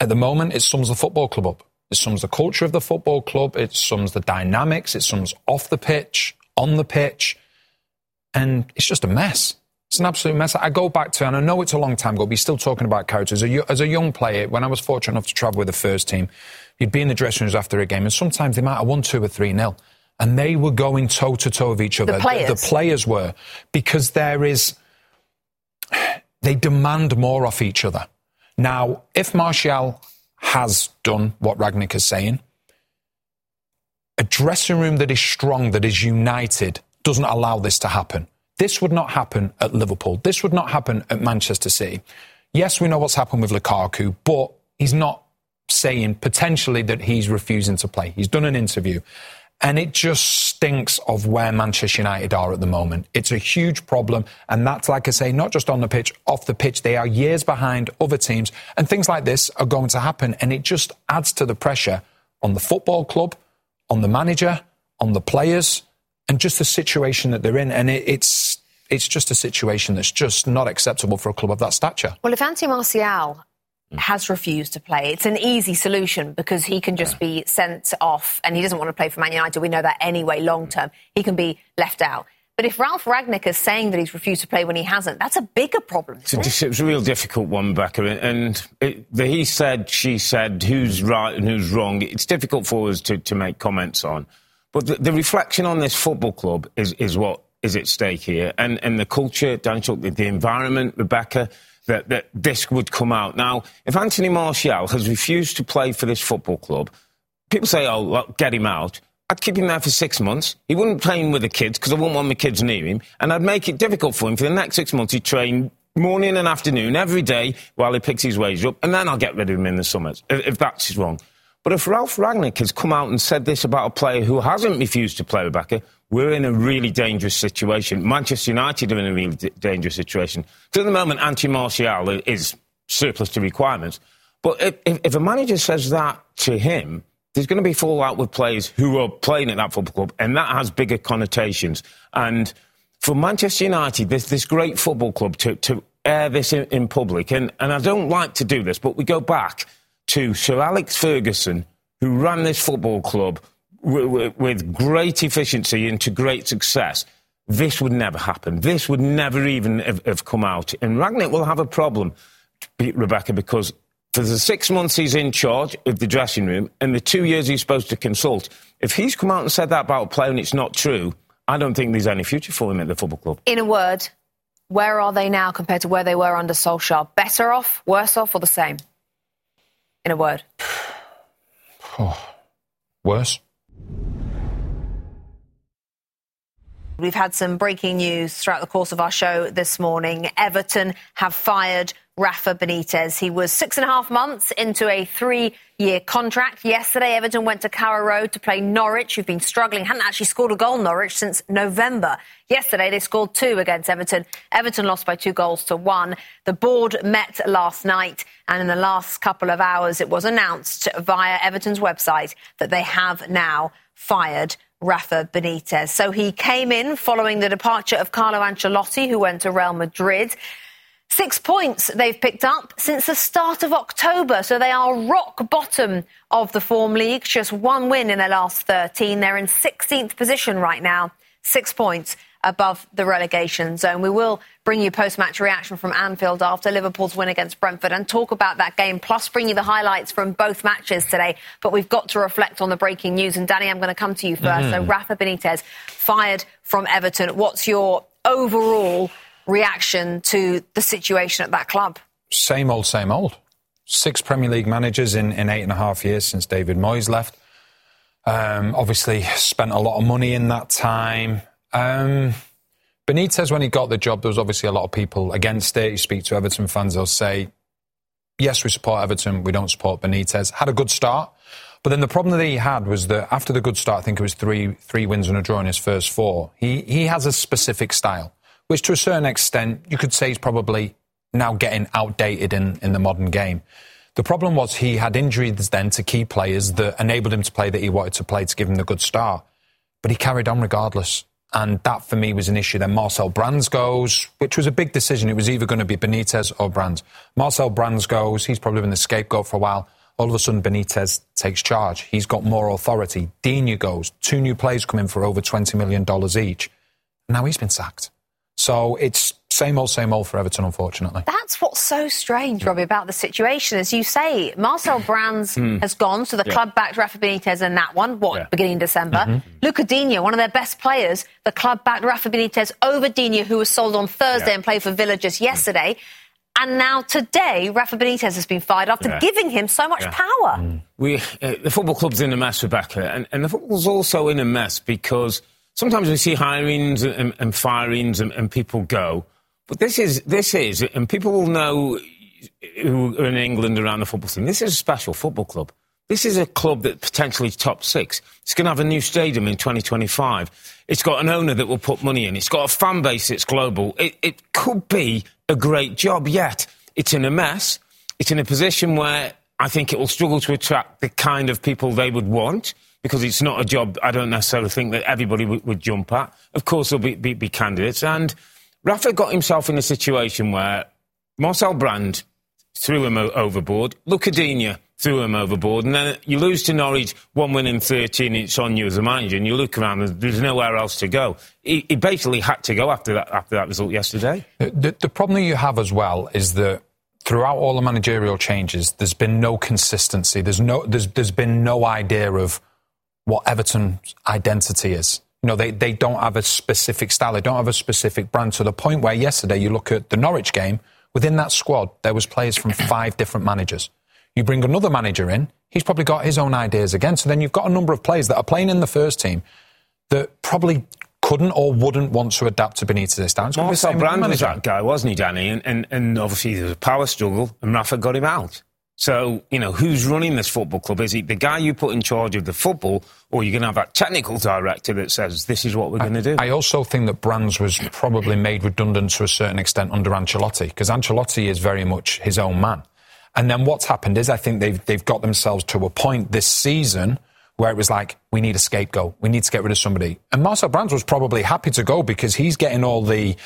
at the moment, it sums the football club up. It sums the culture of the football club. It sums the dynamics. It sums off the pitch, on the pitch. And it's just a mess. It's an absolute mess. I go back to, and I know it's a long time ago, but you're still talking about characters. As a, as a young player, when I was fortunate enough to travel with the first team, you'd be in the dressing rooms after a game, and sometimes they might have won two or three nil and they were going toe to toe with each other. The players. The, the players were because there is they demand more off each other. Now, if Martial has done what Rangnick is saying, a dressing room that is strong, that is united, doesn't allow this to happen. This would not happen at Liverpool. This would not happen at Manchester City. Yes, we know what's happened with Lukaku, but he's not saying potentially that he's refusing to play. He's done an interview. And it just stinks of where Manchester United are at the moment. It's a huge problem. And that's, like I say, not just on the pitch, off the pitch. They are years behind other teams. And things like this are going to happen. And it just adds to the pressure on the football club, on the manager, on the players, and just the situation that they're in. And it, it's, it's just a situation that's just not acceptable for a club of that stature. Well, if Anthony Martial Mm. has refused to play, it's an easy solution because he can just be sent off and he doesn't want to play for Man United. We know that anyway, long term. He can be left out. But if Ralf Rangnick is saying that he's refused to play when he hasn't, that's a bigger problem. It's a, it's a real difficult one, Becca. And it, the he said, she said, who's right and who's wrong, it's difficult for us to, to make comments on. But the, the reflection on this football club is, is what is at stake here. And, and the culture, Dan the, the environment, Rebecca, that, that this would come out. Now, if Anthony Martial has refused to play for this football club, people say, oh, well, get him out. I'd keep him there for six months. He wouldn't train with the kids because I wouldn't want my kids near him. And I'd make it difficult for him for the next six months. He'd train morning and afternoon every day while he picks his wage up. And then I'll get rid of him in the summers if, if that's wrong. But if Ralf Rangnick has come out and said this about a player who hasn't refused to play Rebecca, we're in a really dangerous situation. Manchester United are in a really d- dangerous situation. So at the moment, Anthony Martial is surplus to requirements. But if, if, if a manager says that to him, there's going to be fallout with players who are playing at that football club, and that has bigger connotations. And for Manchester United, this, this great football club, to, to air this in, in public, and, and I don't like to do this, but we go back to Sir Alex Ferguson, who ran this football club with great efficiency into great success, this would never happen. This would never even have, have come out. And Rangnick will have a problem, Rebecca, because for the six months he's in charge of the dressing room and the two years he's supposed to consult, if he's come out and said that about a player and it's not true, I don't think there's any future for him at the football club. In a word, where are they now compared to where they were under Solskjaer? Better off, worse off, or the same? In a word. Oh, worse. We've had some breaking news throughout the course of our show this morning. Everton have fired Rafa Benitez. He was six and a half months into a three year contract. Yesterday, Everton went to Carrow Road to play Norwich, who've been struggling, hadn't actually scored a goal, Norwich, since November. Yesterday, they scored two against Everton. Everton lost by two goals to one. The board met last night, and in the last couple of hours, it was announced via Everton's website that they have now fired Rafa Benitez. So he came in following the departure of Carlo Ancelotti, who went to Real Madrid. Six points they've picked up since the start of October, so they are rock bottom of the form league. Just one win in their last 13. They're in 16th position right now, six points above the relegation zone. We will bring you post-match reaction from Anfield after Liverpool's win against Brentford and talk about that game, plus bring you the highlights from both matches today. But we've got to reflect on the breaking news. And Danny, I'm going to come to you 1st mm-hmm. So Rafa Benitez fired from Everton. What's your overall reaction to the situation at that club? Same old, same old. Six Premier League managers in, in eight and a half years since David Moyes left. Um, obviously, spent a lot of money in that time. Um, Benitez, when he got the job, there was obviously a lot of people against it. You speak to Everton fans, they'll say, yes, we support Everton, we don't support Benitez. Had a good start. But then the problem that he had was that after the good start, I think it was three three wins and a draw in his first four. He he has a specific style, which to a certain extent you could say is probably now getting outdated in, in the modern game. The problem was he had injuries then to key players that enabled him to play that he wanted to play to give him the good start. But he carried on regardless. And that for me was an issue. Then Marcel Brands goes, which was a big decision. It was either going to be Benitez or Brands. Marcel Brands goes, he's probably been the scapegoat for a while. All of a sudden, Benitez takes charge. He's got more authority. Digne goes, two new players come in for over $20 million each. Now he's been sacked. So it's same old, same old for Everton, unfortunately. That's what's so strange, Robbie, about the situation. As you say, Marcel Brands mm. has gone, so the yeah. club backed Rafa Benitez in that one, what, yeah. beginning December. Mm-hmm. Luca Digne, one of their best players, the club backed Rafa Benitez over Digne, who was sold on Thursday yeah. and played for Villa just yesterday. And now today, Rafa Benitez has been fired after yeah. giving him so much yeah. power. Mm. We, uh, the football club's in a mess, Rebecca, and, and the football's also in a mess because sometimes we see hirings and, and firings and, and, people go. But this is, this is, and people will know who are in England around the football team. this is a special football club. This is a club that potentially top six. It's going to have a new stadium in 2025. It's got an owner that will put money in. It's got a fan base that's global. It, it could be a great job, yet it's in a mess. It's in a position where I think it will struggle to attract the kind of people they would want because it's not a job I don't necessarily think that everybody would, would jump at. Of course, there'll be, be, be candidates. And Rafa got himself in a situation where Marcel Brand threw him overboard, Luca Digne threw him overboard, and then you lose to Norwich, one win in 13, it's on you as a manager, and you look around and there's nowhere else to go. He, he basically had to go after that, after that result yesterday. The, the, the problem that you have as well is that throughout all the managerial changes, there's been no consistency. There's no, there's, there's been no idea of what Everton's identity is. You know, they, they don't have a specific style. They don't have a specific brand to the point where yesterday you look at the Norwich game, within that squad, there was players from five different managers. You bring another manager in, he's probably got his own ideas again. So then you've got a number of players that are playing in the first team that probably couldn't or wouldn't want to adapt to Benitez's style. Marcel same with the Brand was that guy, wasn't he, Danny? And, and, and obviously there was a power struggle, and Rafa got him out. So, you know, who's running this football club? Is it the guy you put in charge of the football, or you're going to have that technical director that says, this is what we're going to do? I also think that Brands was probably made redundant to a certain extent under Ancelotti because Ancelotti is very much his own man. And then what's happened is I think they've they've got themselves to a point this season where it was like we need a scapegoat, we need to get rid of somebody. And Marcel Brands was probably happy to go because he's getting all the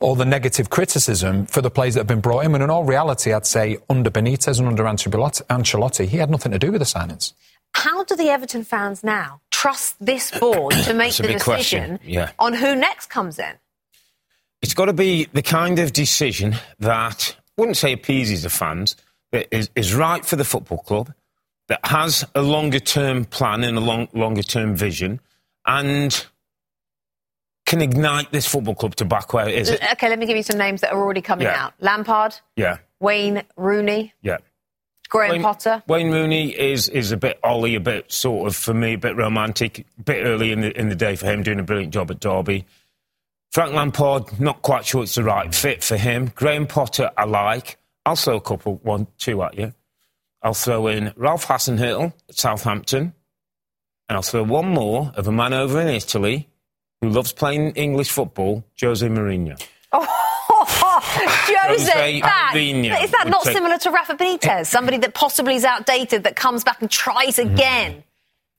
all the negative criticism for the players that have been brought in. And in all reality, I'd say under Benitez and under Ancelotti, Ancelotti he had nothing to do with the signings. How do the Everton fans now trust this board to make the decision yeah. on who next comes in? It's got to be the kind of decision that I wouldn't say appeases the fans, that is, is right for the football club, that has a longer term plan and a long, longer term vision, and can ignite this football club to back where it is. Okay, let me give you some names that are already coming Yeah. out Lampard, Yeah, Wayne Rooney, yeah. Graham Wayne, Potter. Wayne Rooney is, is a bit Ollie, a bit sort of for me, a bit romantic, a bit early in the in the day for him, doing a brilliant job at Derby. Frank Lampard, not quite sure it's the right fit for him. Graham Potter, I like. I'll throw a couple, one, two at you. I'll throw in Ralph Hasenhüttl at Southampton, and I'll throw one more of a man over in Italy who loves playing English football, Jose Mourinho. Oh, Jose, Jose that, Mourinho is that not take- similar to Rafa Benitez? Somebody that possibly is outdated that comes back and tries again.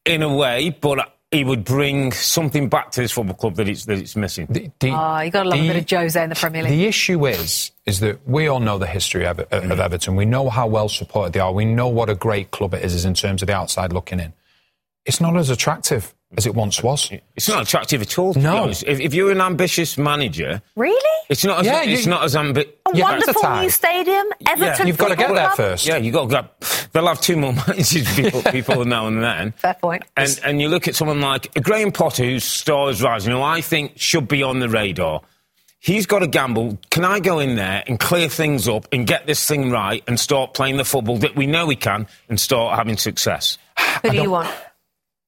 In a way, but he would bring something back to this football club that it's, that it's missing. Oh, you got to love a the- bit of Jose in the Premier League. The issue is, is that we all know the history of, of mm. Everton. We know how well supported they are. We know what a great club it is, is in terms of the outside looking in. It's not as attractive as it once was. It's not attractive at all. No. If, if you're an ambitious manager, Really? it's not. As, Yeah, it's you- not as ambitious. A wonderful new stadium, Everton. You've got to get Football there Club? first. Yeah, you have got to get. They'll have two more managers, people, people now and then. Fair point. And and you look at someone like Graham Potter, whose star is rising, who I think should be on the radar. He's got to gamble. Can I go in there and clear things up and get this thing right and start playing the football that we know we can and start having success? Who do you want?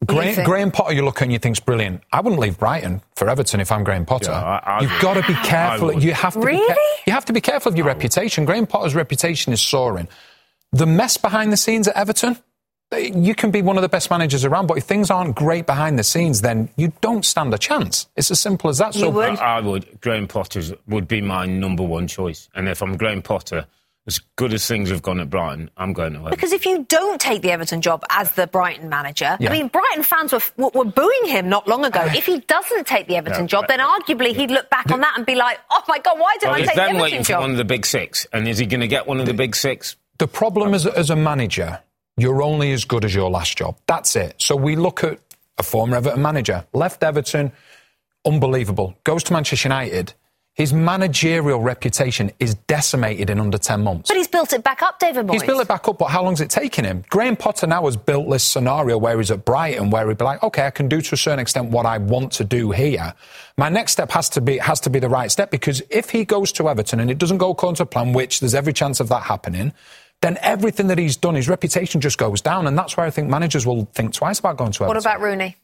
Who Graham, think? Graham Potter, you look at and you think's brilliant. I wouldn't leave Brighton for Everton if I'm Graham Potter. Yeah, I- I- You've got to be careful. You have to. Be Really? ca- you have to be careful of your reputation. Graham Potter's reputation is soaring. The mess behind the scenes at Everton. You can be one of the best managers around, but if things aren't great behind the scenes, then you don't stand a chance. It's as simple as that. You would? I, I would. Graham Potter would be my number one choice. And if I'm Graham Potter, as good as things have gone at Brighton, I'm going to Everton. Because if you don't take the Everton job as the Brighton manager, Yeah. I mean, Brighton fans were, were, were booing him not long ago. if he doesn't take the Everton Yeah, job, then arguably he'd look back on that and be like, oh my God, why didn't Well, I take the then Everton waiting for job? one of the big six. And is he going to get one of the big six? The problem is, as a manager, you're only as good as your last job. That's it. So we look at a former Everton manager, left Everton, unbelievable, goes to Manchester United. His managerial reputation is decimated in under 10 months. But he's built it back up, David Moyes. He's built it back up, but how long's it taken him? Graham Potter now has built this scenario where he's at Brighton, where he'd be like, okay, I can do to a certain extent what I want to do here. My next step has to be has to be the right step because if he goes to Everton and it doesn't go according to plan, which there's every chance of that happening, then everything that he's done, his reputation just goes down, and that's where I think managers will think twice about going to Everton. What about Rooney?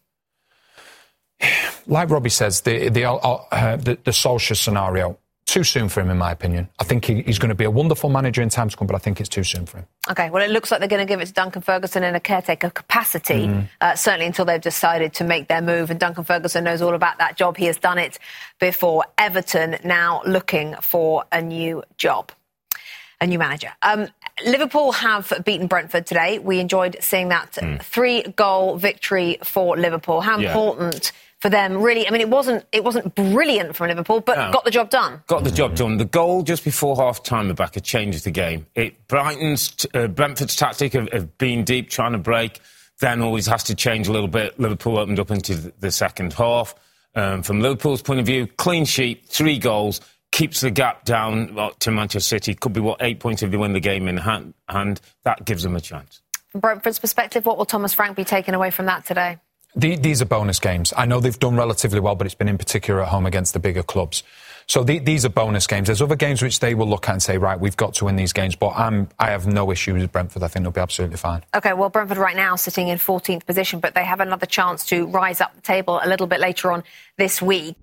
Like Robbie says, the the uh, the, the Solskjaer scenario. Too soon for him, in my opinion. I think he, he's going to be a wonderful manager in time to come, but I think it's too soon for him. Okay, well, it looks like they're going to give it to Duncan Ferguson in a caretaker capacity, Mm. uh, certainly until they've decided to make their move. And Duncan Ferguson knows all about that job. He has done it before. Everton now looking for a new job. A new manager. Um, Liverpool have beaten Brentford today. We enjoyed seeing that three goal victory for Liverpool. How. Yeah. For them. Really, I mean, it wasn't it wasn't brilliant from Liverpool, but No. got the job done. Got the job done. The goal just before half time, Rebecca, changes the game. It Brighton's uh, Brentford's tactic of, of being deep, trying to break, then always has to change a little bit. Liverpool opened up into the, the second half. Um, from Liverpool's point of view, clean sheet, three goals, keeps the gap down uh, to Manchester City. Could be what eight points if they win the game in hand, and that gives them a chance. From Brentford's perspective, what will Thomas Frank be taking away from that today? The- These are bonus games. I know they've done relatively well, but it's been in particular at home against the bigger clubs. So the, these are bonus games. There's other games which they will look at and say, right, we've got to win these games. But I'm, I have no issue with Brentford. I think they'll be absolutely fine. Okay, well, Brentford right now sitting in 14th position, but they have another chance to rise up the table a little bit later on this week.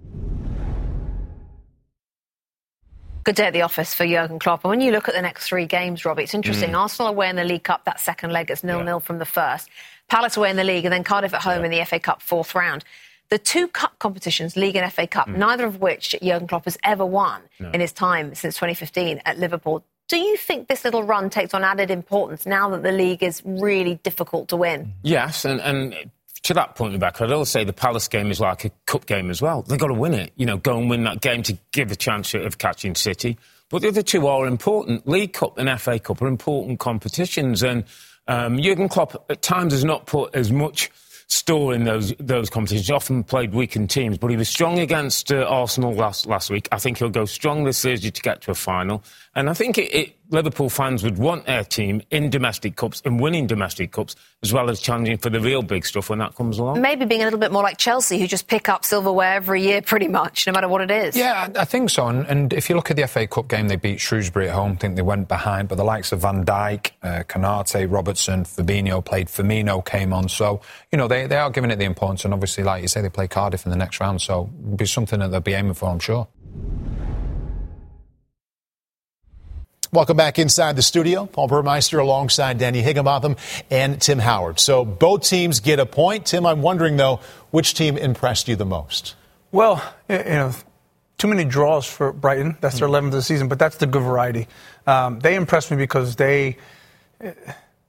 Good day at the office for Jurgen Klopp. And when you look at the next three games, Robbie, it's interesting. Mm. Arsenal away in the League Cup, that second leg is nil-nil from the first. Palace away in the league, and then Cardiff at home in the FA Cup fourth round. The two cup competitions, League and FA Cup, mm. neither of which Jurgen Klopp has ever won No. in his time since 2015 at Liverpool. Do you think this little run takes on added importance now that the league is really difficult to win? Yes, and, and to that point, Rebecca, I'd also say the Palace game is like a cup game as well. They've got to win it. You know, go and win that game to give a chance of catching City. But the other two are important. League Cup and FA Cup are important competitions, and um, Jurgen Klopp at times has not put as much store in those those competitions. He often played weakened teams, but he was strong against uh, Arsenal last last week. I think he'll go strong this Thursday to get to a final, and I think it, it, Liverpool fans would want their team in domestic cups and winning domestic cups as well as challenging for the real big stuff when that comes along. Maybe being a little bit more like Chelsea, who just pick up silverware every year pretty much, no matter what it is. Yeah, I I think so. And, and if you look at the FA Cup game, they beat Shrewsbury at home. I think they went behind, but the likes of Van Dijk, uh, Kante, Robertson, Fabinho played. Firmino came on. So, you know, they, they are giving it the importance. And obviously, like you say, they play Cardiff in the next round. So it'll be something that they'll be aiming for, I'm sure. Welcome back inside the studio. Paul Burmeister alongside Danny Higginbotham and Tim Howard. So both teams get a point. Tim, I'm wondering, though, which team impressed you the most? Well, you know, too many draws for Brighton. That's their 11th of the season, but that's the good variety. Um, they impressed me because they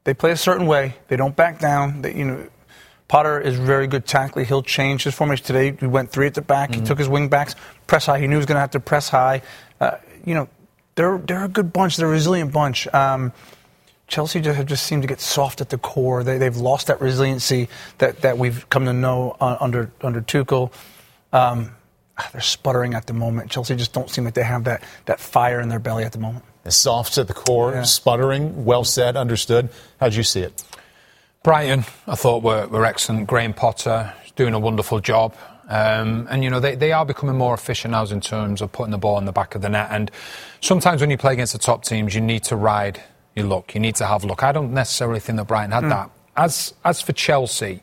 they play a certain way. They don't back down. They, you know, Potter is very good tactically. He'll change his formation today. He went three at the back. He took his wing backs, press high. He knew he was going to have to press high. Uh, you know, they're they're a good bunch. They're a resilient bunch. Um, Chelsea just have just seemed to get soft at the core. They, they've lost that resiliency that, that we've come to know uh, under under Tuchel. Um, they're sputtering at the moment. Chelsea just don't seem like they have that, that fire in their belly at the moment. Soft at the core, Yeah. sputtering, well said, understood. How'd you see it? Brighton, I thought were, were excellent. Graham Potter doing a wonderful job. Um, and, you know, they, they are becoming more efficient now in terms of putting the ball in the back of the net. And sometimes when you play against the top teams, you need to ride your luck. You need to have luck. I don't necessarily think that Brighton had Mm. that. As, as for Chelsea,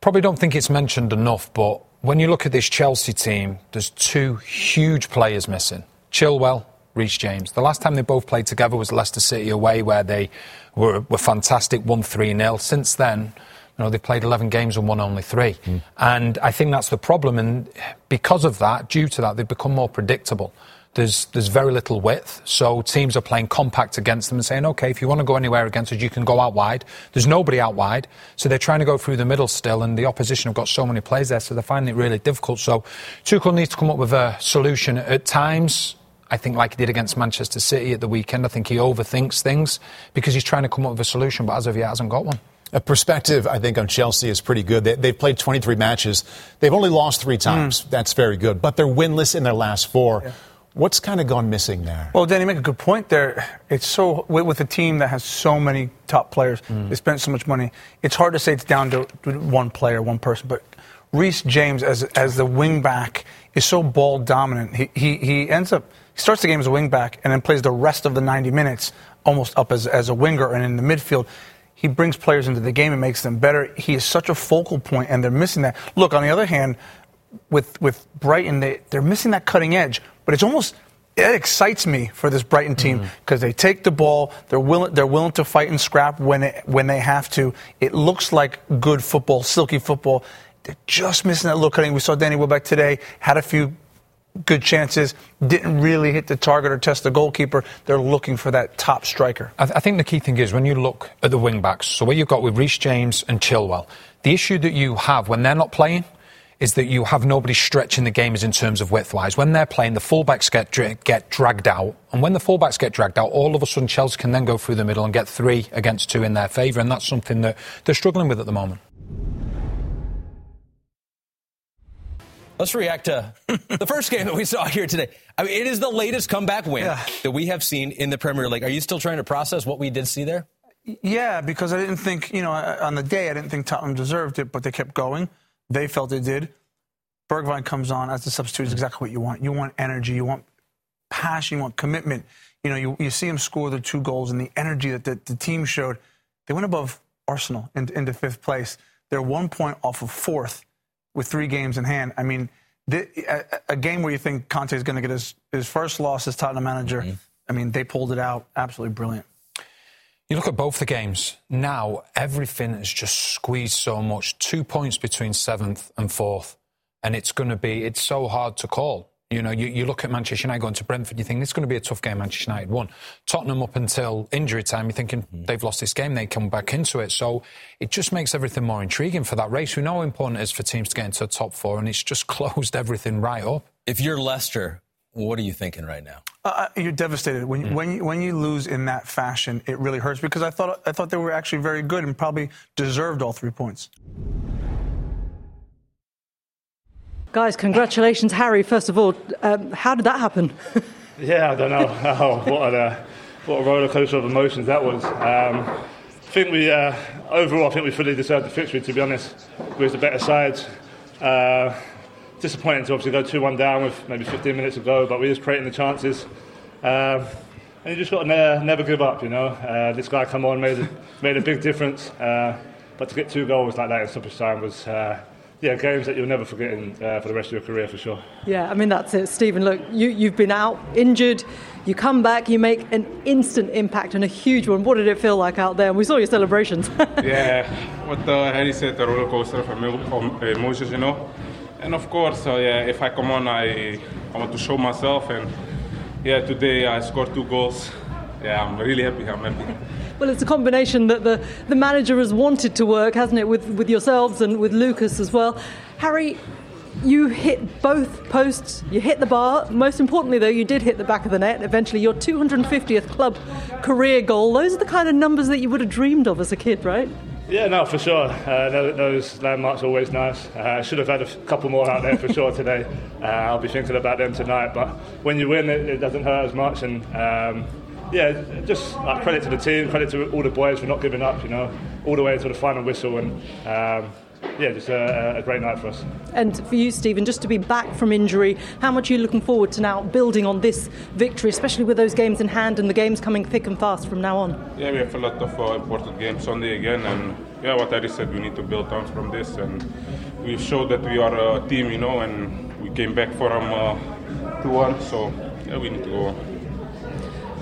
probably don't think it's mentioned enough, but when you look at this Chelsea team, there's two huge players missing Chilwell, Reece James. The last time they both played together was Leicester City away, where they were, were fantastic, 1 3 0. Since then, you know, they've played 11 games and won only three. Hmm. And I think that's the problem. And because of that, due to that, they've become more predictable. There's, there's very little width, so teams are playing compact against them and saying, okay, if you want to go anywhere against us, you can go out wide. There's nobody out wide, so they're trying to go through the middle still, and the opposition have got so many players there, so they're finding it really difficult. So Tuchel needs to come up with a solution. At times, I think like he did against Manchester City at the weekend, I think he overthinks things because he's trying to come up with a solution, but as of yet he hasn't got one. A perspective, I think, on Chelsea is pretty good. They, they've played 23 matches. They've only lost three hmm. times. That's very good. But they're winless in their last four. What's kind of gone missing there? Well, Danny, you make a good point there. It's so with, with a team that has so many top players, hmm. they spent so much money. It's hard to say it's down to one player, one person. But Reece James, as as the wing back, is so ball dominant. He he, he ends up he starts the game as a wing back and then plays the rest of the 90 minutes almost up as as a winger and in the midfield. He brings players into the game and makes them better. He is such a focal point, and they're missing that. Look, on the other hand, with with Brighton, they they're missing that cutting edge. But it's almost it excites me for this Brighton team mm-hmm. because they take the ball, they're willing they're willing to fight and scrap when it, when they have to. It looks like good football, silky football. They're just missing that little cutting. We saw Danny Welbeck today had a few good chances, didn't really hit the target or test the goalkeeper. They're looking for that top striker. I, th- I think the key thing is when you look at the wing backs, so what you've got with Reece James and Chilwell, the issue that you have when they're not playing is that you have nobody stretching the games in terms of width wise. When they're playing, the fullbacks get, get dragged out. And when the fullbacks get dragged out, all of a sudden Chelsea can then go through the middle and get three against two in their favour. And that's something that they're struggling with at the moment. Let's react to the first game that we saw here today. I mean, it is the latest comeback win yeah. that we have seen in the Premier League. Are you still trying to process what we did see there? Yeah, because I didn't think, you know, on the day I didn't think Tottenham deserved it, but they kept going. They felt it did. Bergwijn comes on as the substitute is exactly what you want. You want energy, you want passion, you want commitment. You know, you, you see him score the two goals and the energy that the, the team showed. They went above Arsenal into, into fifth place. They're one point off of fourth with three games in hand. I mean, the, a, a, game where you think Conte is going to get his, his first loss as Tottenham manager. Mm-hmm. I mean, they pulled it out. Absolutely brilliant. You look at both the games now, everything is just squeezed so much. Two points between seventh and fourth. And it's going to be, it's so hard to call. You know, you, you look at Manchester United going to Brentford, you think it's going to be a tough game. Manchester United won. Tottenham up until injury time, you're thinking mm. they've lost this game, they come back into it. So it just makes everything more intriguing for that race. We know how important it is for teams to get into the top four, and it's just closed everything right up. If you're Leicester, what are you thinking right now? Uh, uh, you're devastated when mm. when you, when you lose in that fashion. It really hurts because I thought I thought they were actually very good and probably deserved all three points. Guys, congratulations, Harry. First of all, um, how did that happen? yeah, I don't know. Oh, what a what a roller coaster of emotions that was. Um, I think we uh, overall, I think we fully deserved the victory. To be honest, we was the better side. Uh, disappointing to obviously go 2 1 down with maybe 15 minutes to go, but we was creating the chances. Um, and you just got to ne- never give up, you know. Uh, this guy come on, made a, made a big difference. Uh, but to get two goals like that in stoppage time was, uh, yeah, games that you'll never forget in, uh, for the rest of your career for sure. Yeah, I mean, that's it. Stephen, look, you, you've been out injured. You come back, you make an instant impact and a huge one. What did it feel like out there? And we saw your celebrations. yeah, what uh, Harry said, a roller coaster of emotions, you know and of course, uh, yeah, if I come on, I, I want to show myself. And yeah, today I scored two goals. Yeah, I'm really happy. I'm happy. Well, it's a combination that the, the manager has wanted to work, hasn't it, with, with yourselves and with Lucas as well. Harry, you hit both posts, you hit the bar. Most importantly, though, you did hit the back of the net. Eventually, your 250th club career goal. Those are the kind of numbers that you would have dreamed of as a kid, right? Yeah, no, for sure. Uh, those landmarks are always nice. Uh, I should have had a couple more out there for sure today. Uh, I'll be thinking about them tonight. But when you win, it, it doesn't hurt as much. And um, yeah, just like, credit to the team, credit to all the boys for not giving up. You know, all the way to the final whistle. And um, yeah, just a, a, great night for us. And for you, Stephen, just to be back from injury, how much are you looking forward to now building on this victory, especially with those games in hand and the games coming thick and fast from now on? Yeah, we have a lot of uh, important games Sunday again, and yeah, what Ari said, we need to build on from this, and we showed that we are a team, you know, and we came back from them uh, 2 1, so yeah, we need to go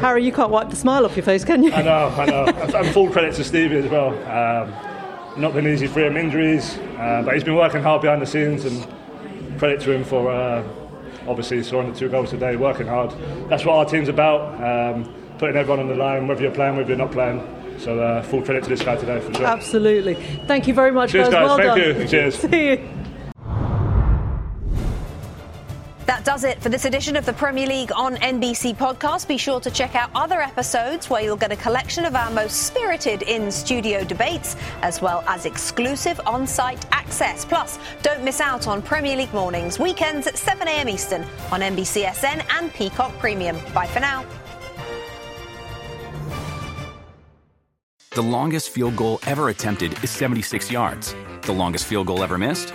Harry, you can't wipe the smile off your face, can you? I know, I know. and full credit to Stevie as well. Um, not been easy for him, injuries, uh, but he's been working hard behind the scenes and credit to him for uh, obviously scoring the two goals today, working hard. That's what our team's about, um, putting everyone on the line, whether you're playing, whether you're not playing. So uh, full credit to this guy today for sure. Absolutely. Thank you very much, Cheers, guys. guys. Well Thank done. you. Cheers. See you. That does it for this edition of the Premier League on NBC podcast. Be sure to check out other episodes where you'll get a collection of our most spirited in studio debates, as well as exclusive on site access. Plus, don't miss out on Premier League mornings, weekends at 7am Eastern on NBCSN and Peacock Premium. Bye for now. The longest field goal ever attempted is 76 yards. The longest field goal ever missed?